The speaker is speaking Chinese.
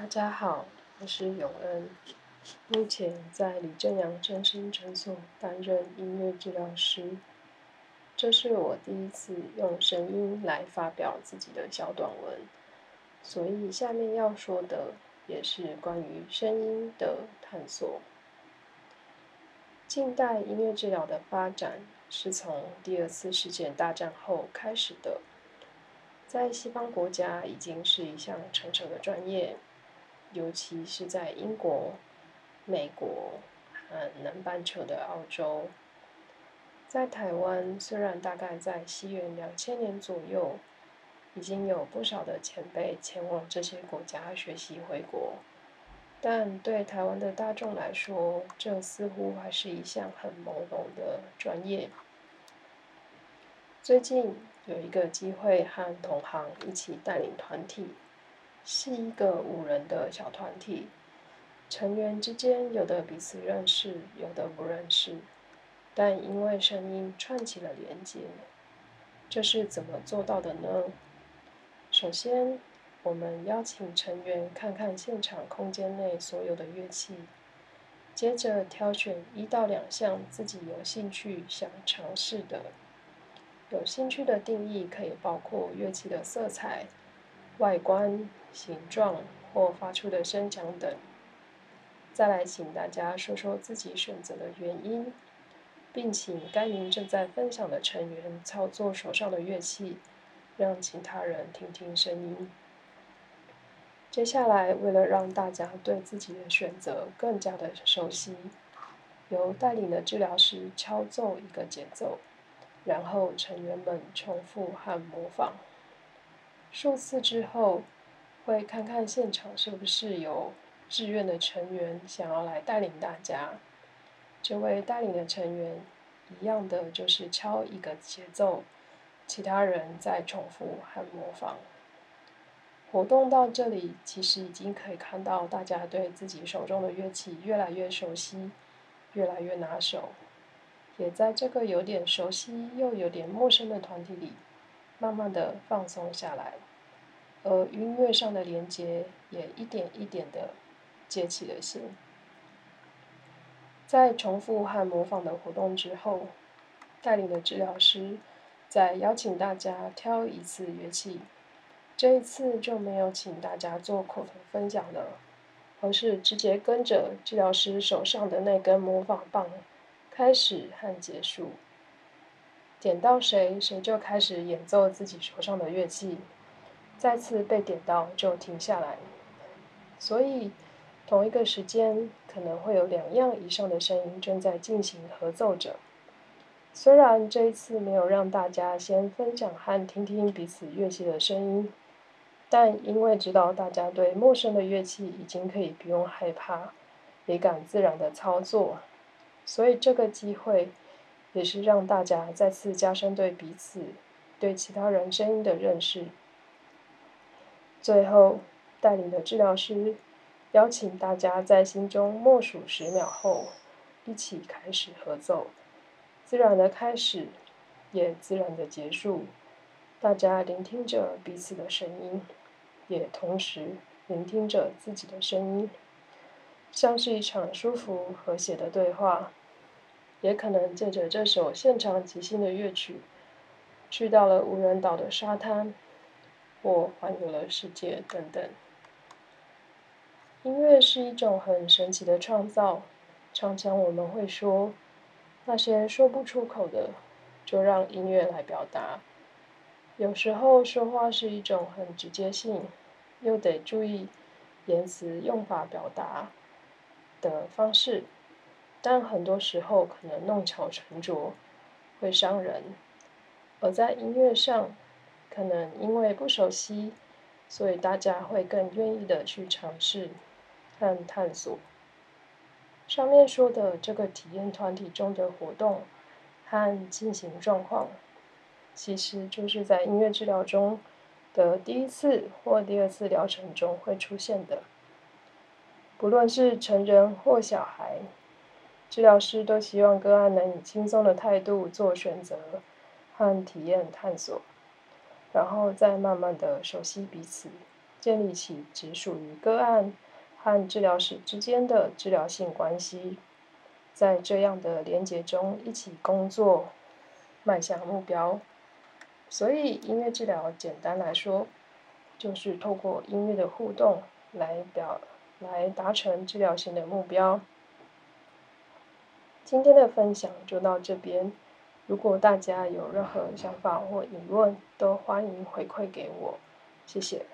大家好，我是永恩，目前在李正阳真心诊所担任音乐治疗师。这是我第一次用声音来发表自己的小短文，所以下面要说的也是关于声音的探索。近代音乐治疗的发展是从第二次世界大战后开始的，在西方国家已经是一项成熟的专业。尤其是在英国、美国和南半球的澳洲，在台湾，虽然大概在西元两千年左右，已经有不少的前辈前往这些国家学习回国，但对台湾的大众来说，这似乎还是一项很朦胧的专业。最近有一个机会和同行一起带领团体。是一个五人的小团体，成员之间有的彼此认识，有的不认识，但因为声音串起了连接。这是怎么做到的呢？首先，我们邀请成员看看现场空间内所有的乐器，接着挑选一到两项自己有兴趣想尝试的。有兴趣的定义可以包括乐器的色彩。外观、形状或发出的声响等。再来，请大家说说自己选择的原因，并请该名正在分享的成员操作手上的乐器，让其他人听听声音。接下来，为了让大家对自己的选择更加的熟悉，由带领的治疗师敲奏一个节奏，然后成员们重复和模仿。数次之后，会看看现场是不是有志愿的成员想要来带领大家。这位带领的成员一样的就是敲一个节奏，其他人在重复和模仿。活动到这里，其实已经可以看到大家对自己手中的乐器越来越熟悉，越来越拿手，也在这个有点熟悉又有点陌生的团体里。慢慢的放松下来，而音乐上的连接也一点一点的接起了心。在重复和模仿的活动之后，带领的治疗师再邀请大家挑一次乐器。这一次就没有请大家做口头分享了，而是直接跟着治疗师手上的那根模仿棒开始和结束。点到谁，谁就开始演奏自己手上的乐器。再次被点到就停下来。所以，同一个时间可能会有两样以上的声音正在进行合奏着。虽然这一次没有让大家先分享和听听彼此乐器的声音，但因为知道大家对陌生的乐器已经可以不用害怕，也敢自然的操作，所以这个机会。也是让大家再次加深对彼此、对其他人声音的认识。最后，带领的治疗师邀请大家在心中默数十秒后，一起开始合奏，自然的开始，也自然的结束。大家聆听着彼此的声音，也同时聆听着自己的声音，像是一场舒服和谐的对话。也可能借着这首现场即兴的乐曲，去到了无人岛的沙滩，或环游了世界等等。音乐是一种很神奇的创造，常常我们会说，那些说不出口的，就让音乐来表达。有时候说话是一种很直接性，又得注意言辞用法表达的方式。但很多时候可能弄巧成拙，会伤人。而在音乐上，可能因为不熟悉，所以大家会更愿意的去尝试和探索。上面说的这个体验团体中的活动和进行状况，其实就是在音乐治疗中的第一次或第二次疗程中会出现的。不论是成人或小孩。治疗师都希望个案能以轻松的态度做选择和体验探索，然后再慢慢的熟悉彼此，建立起只属于个案和治疗师之间的治疗性关系，在这样的连结中一起工作，迈向目标。所以，音乐治疗简单来说，就是透过音乐的互动来表来达成治疗性的目标。今天的分享就到这边。如果大家有任何想法或疑问，都欢迎回馈给我，谢谢。